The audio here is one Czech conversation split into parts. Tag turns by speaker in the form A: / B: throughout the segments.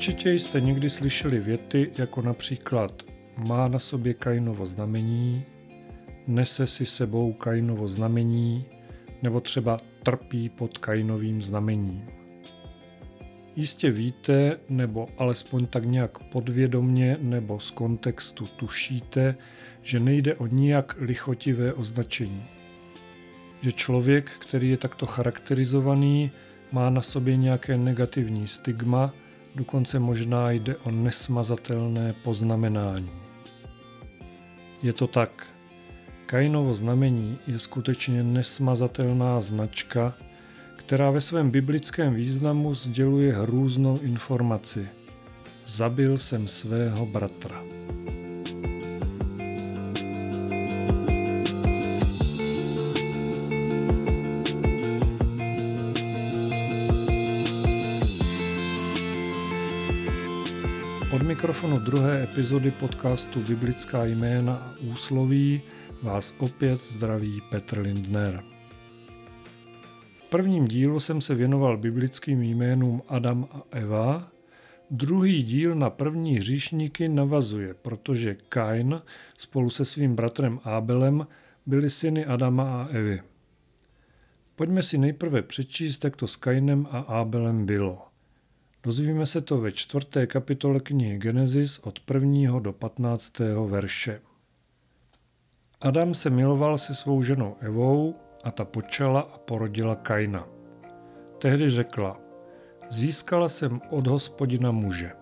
A: Určitě jste někdy slyšeli věty jako například má na sobě Kainovo znamení, nese si sebou Kainovo znamení, nebo třeba trpí pod Kainovým znamením. Jistě víte, nebo alespoň tak nějak podvědomně nebo z kontextu tušíte, že nejde o nijak lichotivé označení. Že člověk, který je takto charakterizovaný, má na sobě nějaké negativní stigma, dokonce možná jde o nesmazatelné poznamenání. Je to tak. Kainovo znamení je skutečně nesmazatelná značka, která ve svém biblickém významu sděluje hrůznou informaci. Zabil jsem svého bratra. Od mikrofonu druhé epizody podcastu Biblická jména a úsloví vás opět zdraví Petr Lindner. V prvním dílu jsem se věnoval biblickým jménům Adam a Eva, druhý díl na první hříšníky navazuje, protože Kain spolu se svým bratrem Abelem byli syny Adama a Evy. Pojďme si nejprve přečíst, jak to s Kainem a Abelem bylo – Dozvíme se to ve čtvrté kapitole knihy Genesis od 1. do 15. verše. Adam se miloval se svou ženou Evou a ta počala a porodila Kaina. Tehdy řekla, získala jsem od hospodina muže.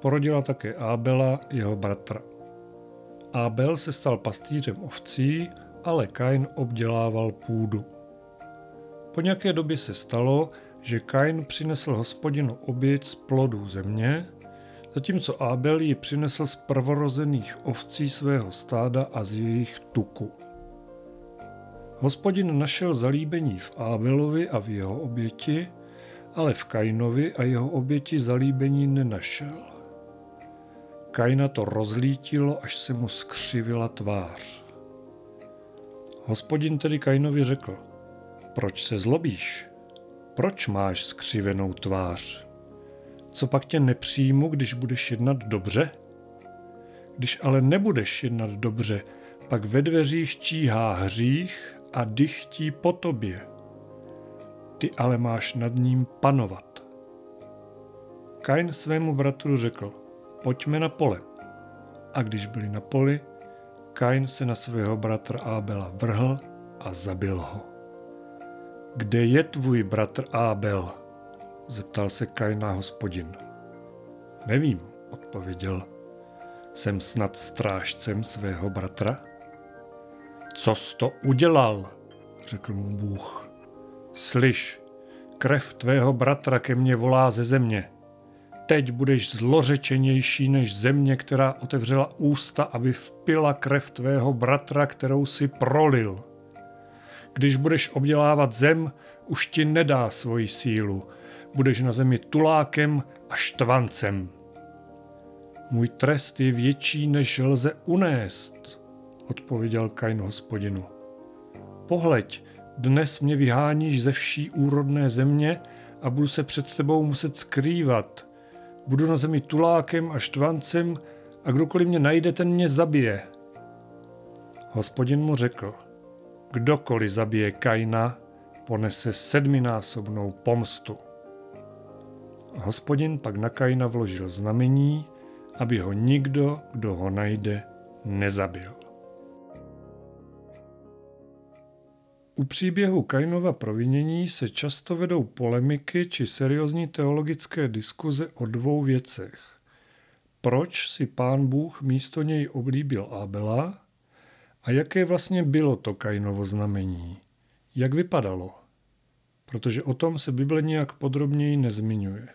A: Porodila také Ábela, jeho bratra. Ábel se stal pastýřem ovcí, ale Kain obdělával půdu. Po nějaké době se stalo, že Kain přinesl hospodinu oběť z plodů země, zatímco Abel ji přinesl z prvorozených ovcí svého stáda a z jejich tuku. Hospodin našel zalíbení v Abelovi a v jeho oběti, ale v Kainovi a jeho oběti zalíbení nenašel. Kaina to rozlítilo, až se mu skřivila tvář. Hospodin tedy Kainovi řekl, proč se zlobíš? Proč máš skřivenou tvář? Co pak tě nepřijmu, když budeš jednat dobře? Když ale nebudeš jednat dobře, pak ve dveřích číhá hřích a dychtí po tobě. Ty ale máš nad ním panovat. Kain svému bratru řekl, pojďme na pole. A když byli na poli, Kain se na svého bratra Ábela vrhl a zabil ho. Kde je tvůj bratr Ábel? Zeptal se Kajna hospodin. Nevím, odpověděl. Jsem snad strážcem svého bratra? Co jsi to udělal? řekl mu Bůh. Slyš, krev tvého bratra ke mně volá ze země. Teď budeš zlořečenější než země, která otevřela ústa, aby vpila krev tvého bratra, kterou si prolil. Když budeš obdělávat zem, už ti nedá svoji sílu. Budeš na zemi tulákem a štvancem. Můj trest je větší, než lze unést, odpověděl Kain hospodinu. Pohleď, dnes mě vyháníš ze vší úrodné země a budu se před tebou muset skrývat. Budu na zemi tulákem a štvancem a kdokoliv mě najde, ten mě zabije. Hospodin mu řekl – Kdokoliv zabije Kaina, ponese sedminásobnou pomstu. Hospodin pak na Kaina vložil znamení, aby ho nikdo, kdo ho najde, nezabil. U příběhu Kainova provinění se často vedou polemiky či seriózní teologické diskuze o dvou věcech. Proč si pán Bůh místo něj oblíbil Abela a jaké vlastně bylo to Kainovo znamení? Jak vypadalo? Protože o tom se Bible nijak podrobněji nezmiňuje.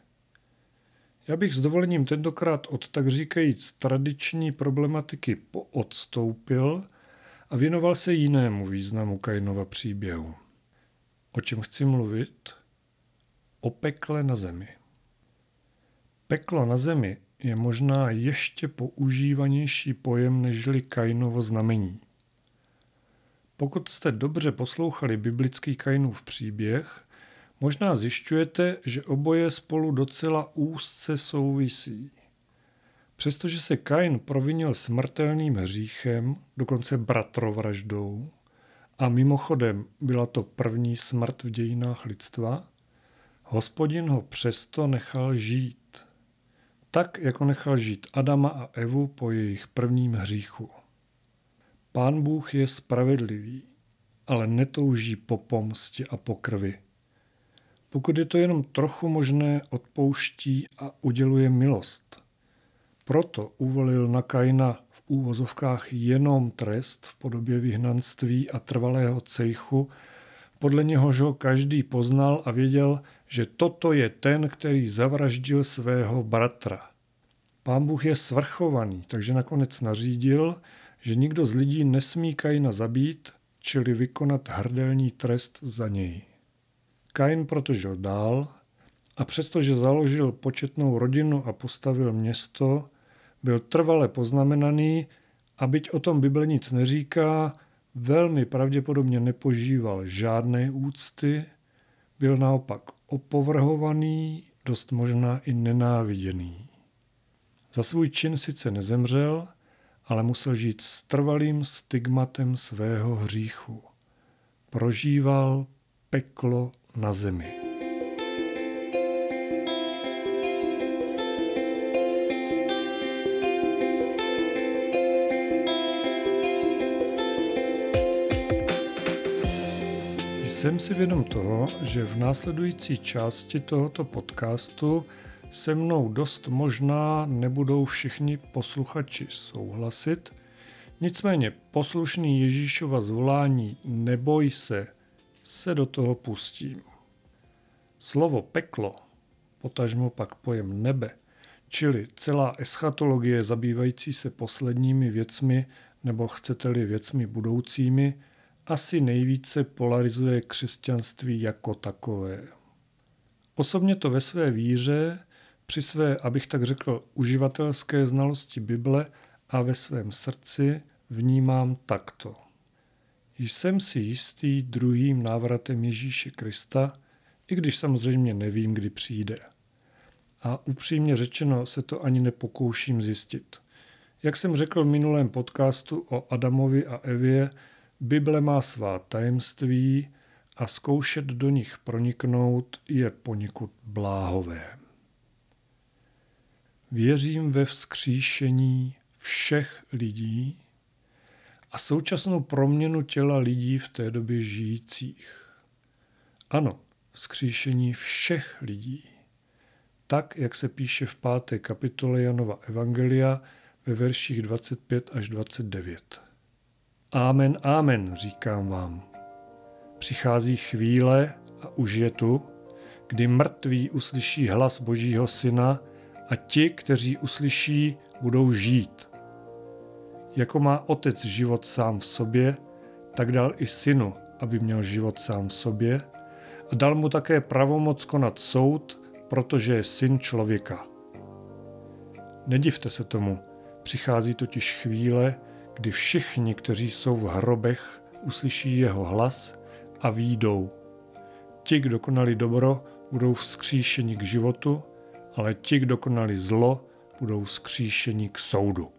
A: Já bych s dovolením tentokrát od tak říkajíc tradiční problematiky poodstoupil a věnoval se jinému významu Kainova příběhu. O čem chci mluvit? O pekle na zemi. Peklo na zemi je možná ještě používanější pojem nežli Kainovo znamení – pokud jste dobře poslouchali biblický Kainův příběh, možná zjišťujete, že oboje spolu docela úzce souvisí. Přestože se Kain provinil smrtelným hříchem, dokonce bratrovraždou, a mimochodem byla to první smrt v dějinách lidstva, hospodin ho přesto nechal žít. Tak, jako nechal žít Adama a Evu po jejich prvním hříchu. Pán Bůh je spravedlivý, ale netouží po pomstě a po krvi. Pokud je to jenom trochu možné, odpouští a uděluje milost. Proto uvolil na Kaina v úvozovkách jenom trest v podobě vyhnanství a trvalého cejchu, podle něhož ho každý poznal a věděl, že toto je ten, který zavraždil svého bratra. Pán Bůh je svrchovaný, takže nakonec nařídil, že nikdo z lidí nesmí Kaina zabít, čili vykonat hrdelní trest za něj. Kain proto žil dál a přestože založil početnou rodinu a postavil město, byl trvale poznamenaný a byť o tom Bible nic neříká, velmi pravděpodobně nepožíval žádné úcty, byl naopak opovrhovaný, dost možná i nenáviděný. Za svůj čin sice nezemřel, ale musel žít s trvalým stigmatem svého hříchu. Prožíval peklo na zemi. Jsem si vědom toho, že v následující části tohoto podcastu se mnou dost možná nebudou všichni posluchači souhlasit, nicméně poslušný Ježíšova zvolání neboj se, se do toho pustím. Slovo peklo, potažmo pak pojem nebe, čili celá eschatologie zabývající se posledními věcmi nebo chcete-li věcmi budoucími, asi nejvíce polarizuje křesťanství jako takové. Osobně to ve své víře, při své, abych tak řekl, uživatelské znalosti Bible a ve svém srdci vnímám takto. Jsem si jistý druhým návratem Ježíše Krista, i když samozřejmě nevím, kdy přijde. A upřímně řečeno se to ani nepokouším zjistit. Jak jsem řekl v minulém podcastu o Adamovi a Evě, Bible má svá tajemství a zkoušet do nich proniknout je poněkud bláhové. Věřím ve vzkříšení všech lidí a současnou proměnu těla lidí v té době žijících. Ano, vzkříšení všech lidí. Tak, jak se píše v páté kapitole Janova Evangelia ve verších 25 až 29. Amen, amen, říkám vám. Přichází chvíle a už je tu, kdy mrtví uslyší hlas Božího Syna a ti, kteří uslyší, budou žít. Jako má otec život sám v sobě, tak dal i synu, aby měl život sám v sobě a dal mu také pravomoc konat soud, protože je syn člověka. Nedivte se tomu, přichází totiž chvíle, kdy všichni, kteří jsou v hrobech, uslyší jeho hlas a výjdou. Ti, kdo konali dobro, budou vzkříšeni k životu, ale ti, kdo konali zlo, budou vzkříšeni k soudu.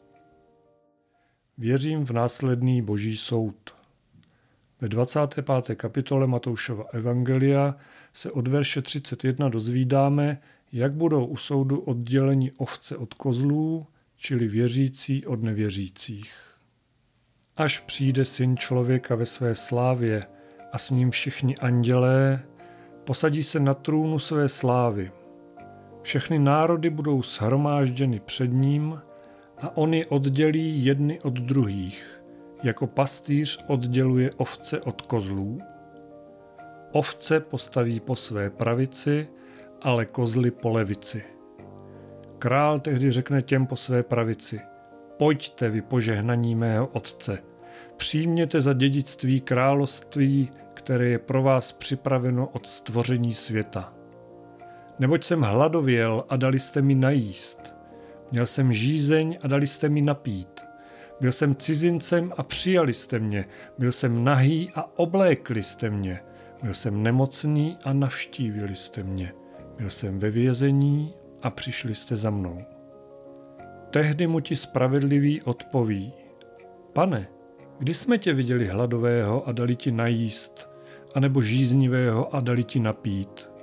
A: Věřím v následný boží soud. Ve 25. kapitole Matoušova Evangelia se od verše 31 dozvídáme, jak budou u soudu odděleni ovce od kozlů, čili věřící od nevěřících. Až přijde syn člověka ve své slávě a s ním všichni andělé, posadí se na trůnu své slávy. Všechny národy budou shromážděny před ním a on je oddělí jedny od druhých, jako pastýř odděluje ovce od kozlů. Ovce postaví po své pravici, ale kozly po levici. Král tehdy řekne těm po své pravici – Pojďte vy požehnaní mého Otce, přijměte za dědictví království, které je pro vás připraveno od stvoření světa. Neboť jsem hladověl a dali jste mi najíst. Měl jsem žízeň a dali jste mi napít. Byl jsem cizincem a přijali jste mě. Byl jsem nahý a oblékli jste mě. Byl jsem nemocný a navštívili jste mě. Byl jsem ve vězení a přišli jste za mnou. Tehdy mu ti spravedlivý odpoví. Pane, kdy jsme tě viděli hladového a dali ti najíst, anebo žíznivého a dali ti napít?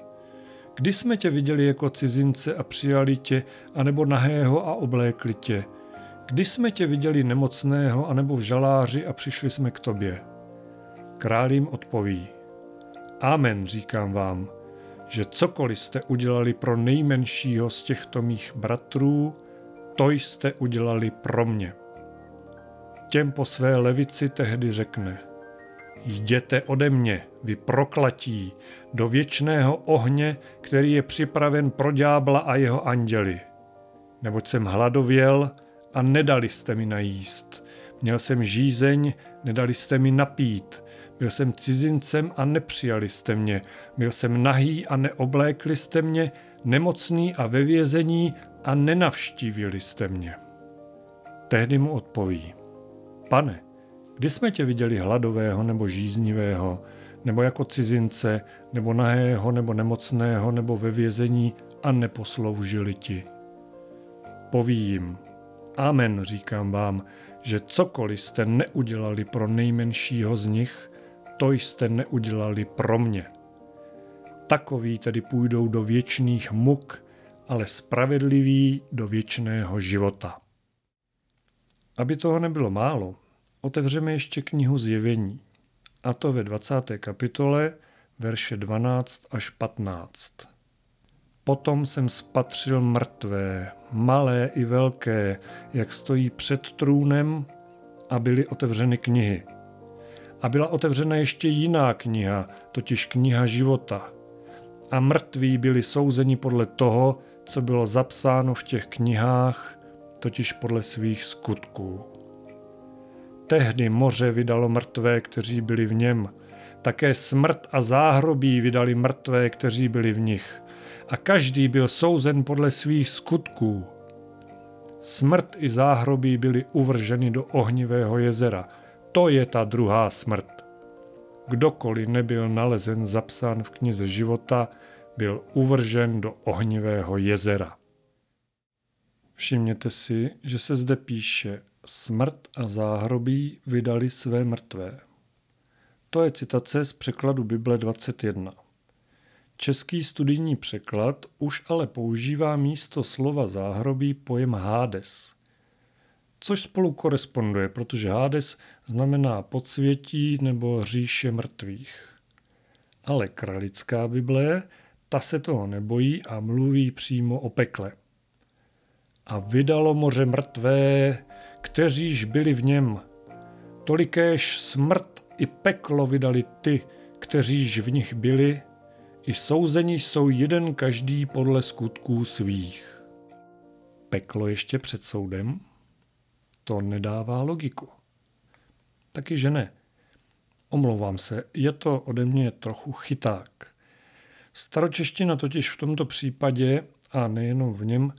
A: Kdy jsme tě viděli jako cizince a přijali tě, anebo nahého a oblékli tě? Kdy jsme tě viděli nemocného anebo v žaláři a přišli jsme k tobě? Král jim odpoví. Amen, říkám vám, že cokoliv jste udělali pro nejmenšího z těchto mých bratrů, to jste udělali pro mě. Těm po své levici tehdy řekne, jděte ode mě, vy proklatí, do věčného ohně, který je připraven pro ďábla a jeho anděli. Neboť jsem hladověl a nedali jste mi najíst. Měl jsem žízeň, nedali jste mi napít. Byl jsem cizincem a nepřijali jste mě. Byl jsem nahý a neoblékli jste mě, nemocný a ve vězení a nenavštívili jste mě. Tehdy mu odpoví, pane, kdy jsme tě viděli hladového nebo žíznivého, nebo jako cizince, nebo nahého, nebo nemocného, nebo ve vězení a neposloužili ti. Poví jim, amen říkám vám, že cokoliv jste neudělali pro nejmenšího z nich, to jste neudělali pro mě. Takoví tedy půjdou do věčných muk, ale spravedliví do věčného života. Aby toho nebylo málo, otevřeme ještě knihu Zjevení, a to ve 20. kapitole, verše 12 až 15. Potom jsem spatřil mrtvé, malé i velké, jak stojí před trůnem a byly otevřeny knihy. A byla otevřena ještě jiná kniha, totiž kniha života. A mrtví byli souzeni podle toho, co bylo zapsáno v těch knihách, totiž podle svých skutků. Tehdy moře vydalo mrtvé, kteří byli v něm. Také smrt a záhrobí vydali mrtvé, kteří byli v nich. A každý byl souzen podle svých skutků. Smrt i záhrobí byly uvrženy do ohnivého jezera. To je ta druhá smrt. Kdokoliv nebyl nalezen zapsán v knize života, byl uvržen do ohnivého jezera. Všimněte si, že se zde píše Smrt a záhrobí vydali své mrtvé. To je citace z překladu Bible 21. Český studijní překlad už ale používá místo slova záhrobí pojem Hades, což spolu koresponduje, protože Hades znamená podsvětí nebo říše mrtvých. Ale kralická Bible ta se toho nebojí a mluví přímo o pekle. A vydalo moře mrtvé, kteříž byli v něm. Tolikéž smrt i peklo vydali ty, kteříž v nich byli, i souzení jsou jeden každý podle skutků svých. Peklo ještě před soudem? To nedává logiku. Taky že ne. Omlouvám se, je to ode mě trochu chyták. Staročeština totiž v tomto případě, a nejenom v něm,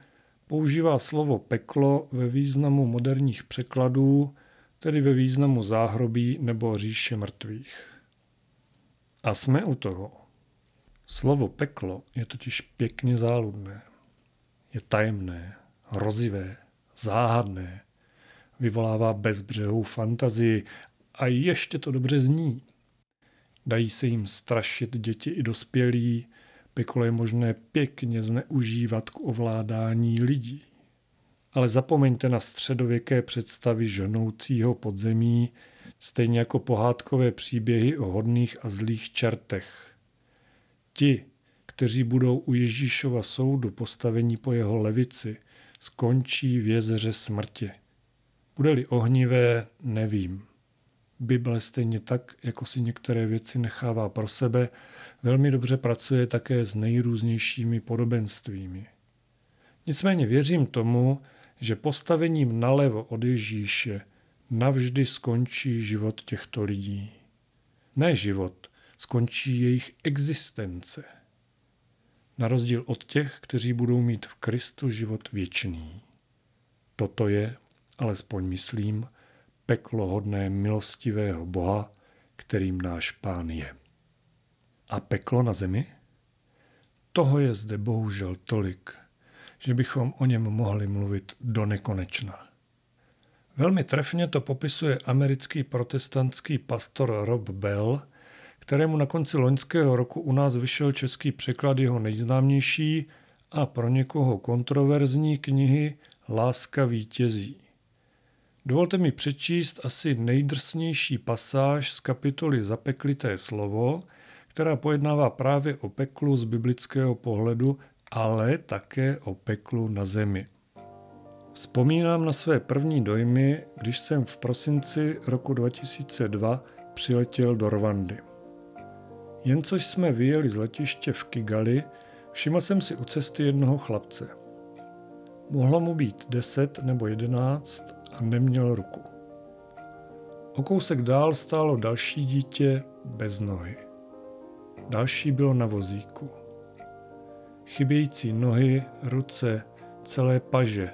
A: používá slovo peklo ve významu moderních překladů, tedy ve významu záhrobí nebo říše mrtvých. A jsme u toho. Slovo peklo je totiž pěkně záludné. Je tajemné, hrozivé, záhadné, vyvolává bezbřehou fantazii a ještě to dobře zní. Dají se jim strašit děti i dospělí, peklo je možné pěkně zneužívat k ovládání lidí. Ale zapomeňte na středověké představy ženoucího podzemí, stejně jako pohádkové příběhy o hodných a zlých čertech. Ti, kteří budou u Ježíšova soudu postavení po jeho levici, skončí v jezeře smrti. Bude-li ohnivé, nevím. Bible stejně tak, jako si některé věci nechává pro sebe, velmi dobře pracuje také s nejrůznějšími podobenstvími. Nicméně věřím tomu, že postavením nalevo od Ježíše navždy skončí život těchto lidí. Ne život, skončí jejich existence. Na rozdíl od těch, kteří budou mít v Kristu život věčný. Toto je, alespoň myslím, peklo hodné milostivého Boha, kterým náš Pán je. A peklo na zemi? Toho je zde bohužel tolik, že bychom o něm mohli mluvit do nekonečna. Velmi trefně to popisuje americký protestantský pastor Rob Bell, kterému na konci loňského roku u nás vyšel český překlad jeho nejznámější a pro někoho kontroverzní knihy Láska vítězí. Dovolte mi přečíst asi nejdrsnější pasáž z kapitoly Zapeklité slovo, která pojednává právě o peklu z biblického pohledu, ale také o peklu na zemi. Vzpomínám na své první dojmy, když jsem v prosinci roku 2002 přiletěl do Rwandy. Jen což jsme vyjeli z letiště v Kigali, všiml jsem si u cesty jednoho chlapce. Mohlo mu být 10 nebo 11 a neměl ruku. O kousek dál stálo další dítě bez nohy. Další bylo na vozíku. Chybějící nohy, ruce, celé paže.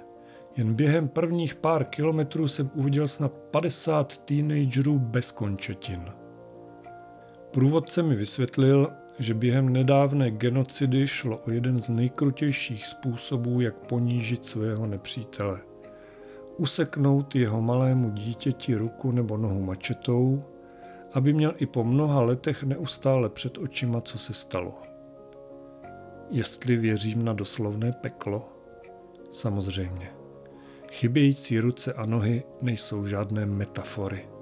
A: Jen během prvních pár kilometrů jsem uviděl snad 50 teenagerů bez končetin. Průvodce mi vysvětlil, že během nedávné genocidy šlo o jeden z nejkrutějších způsobů, jak ponížit svého nepřítele. Useknout jeho malému dítěti ruku nebo nohu mačetou, aby měl i po mnoha letech neustále před očima, co se stalo. Jestli věřím na doslovné peklo? Samozřejmě. Chybějící ruce a nohy nejsou žádné metafory.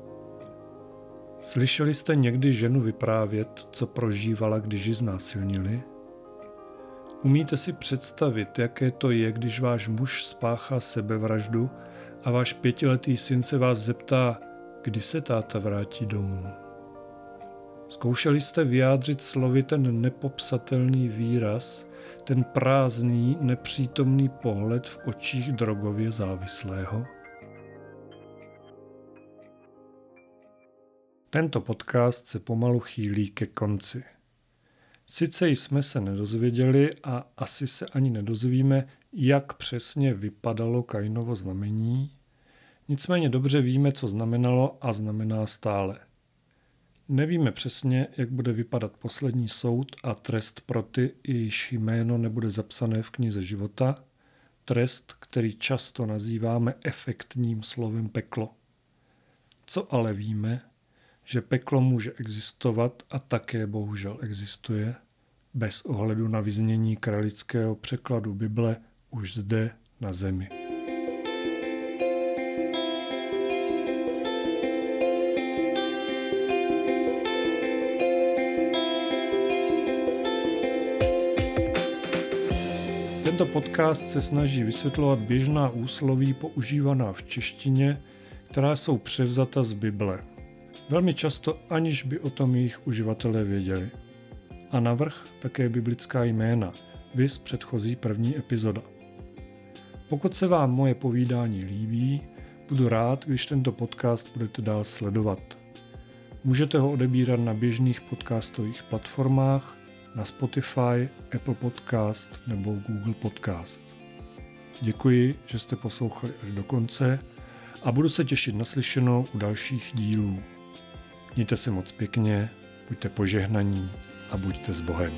A: Slyšeli jste někdy ženu vyprávět, co prožívala, když ji znásilnili? Umíte si představit, jaké to je, když váš muž spáchá sebevraždu a váš pětiletý syn se vás zeptá, kdy se táta vrátí domů? Zkoušeli jste vyjádřit slovy ten nepopsatelný výraz, ten prázdný, nepřítomný pohled v očích drogově závislého? Tento podcast se pomalu chýlí ke konci. Sice jsme se nedozvěděli a asi se ani nedozvíme, jak přesně vypadalo Kainovo znamení, nicméně dobře víme, co znamenalo a znamená stále. Nevíme přesně, jak bude vypadat poslední soud a trest pro ty, jejichž jméno nebude zapsané v knize života, trest, který často nazýváme efektním slovem peklo. Co ale víme, že peklo může existovat a také bohužel existuje, bez ohledu na vyznění kralického překladu Bible už zde na zemi. Tento podcast se snaží vysvětlovat běžná úsloví používaná v češtině, která jsou převzata z Bible velmi často aniž by o tom jejich uživatelé věděli. A navrh také biblická jména, vys předchozí první epizoda. Pokud se vám moje povídání líbí, budu rád, když tento podcast budete dál sledovat. Můžete ho odebírat na běžných podcastových platformách, na Spotify, Apple Podcast nebo Google Podcast. Děkuji, že jste poslouchali až do konce a budu se těšit na slyšenou u dalších dílů. Mějte se moc pěkně, buďte požehnaní a buďte s Bohem.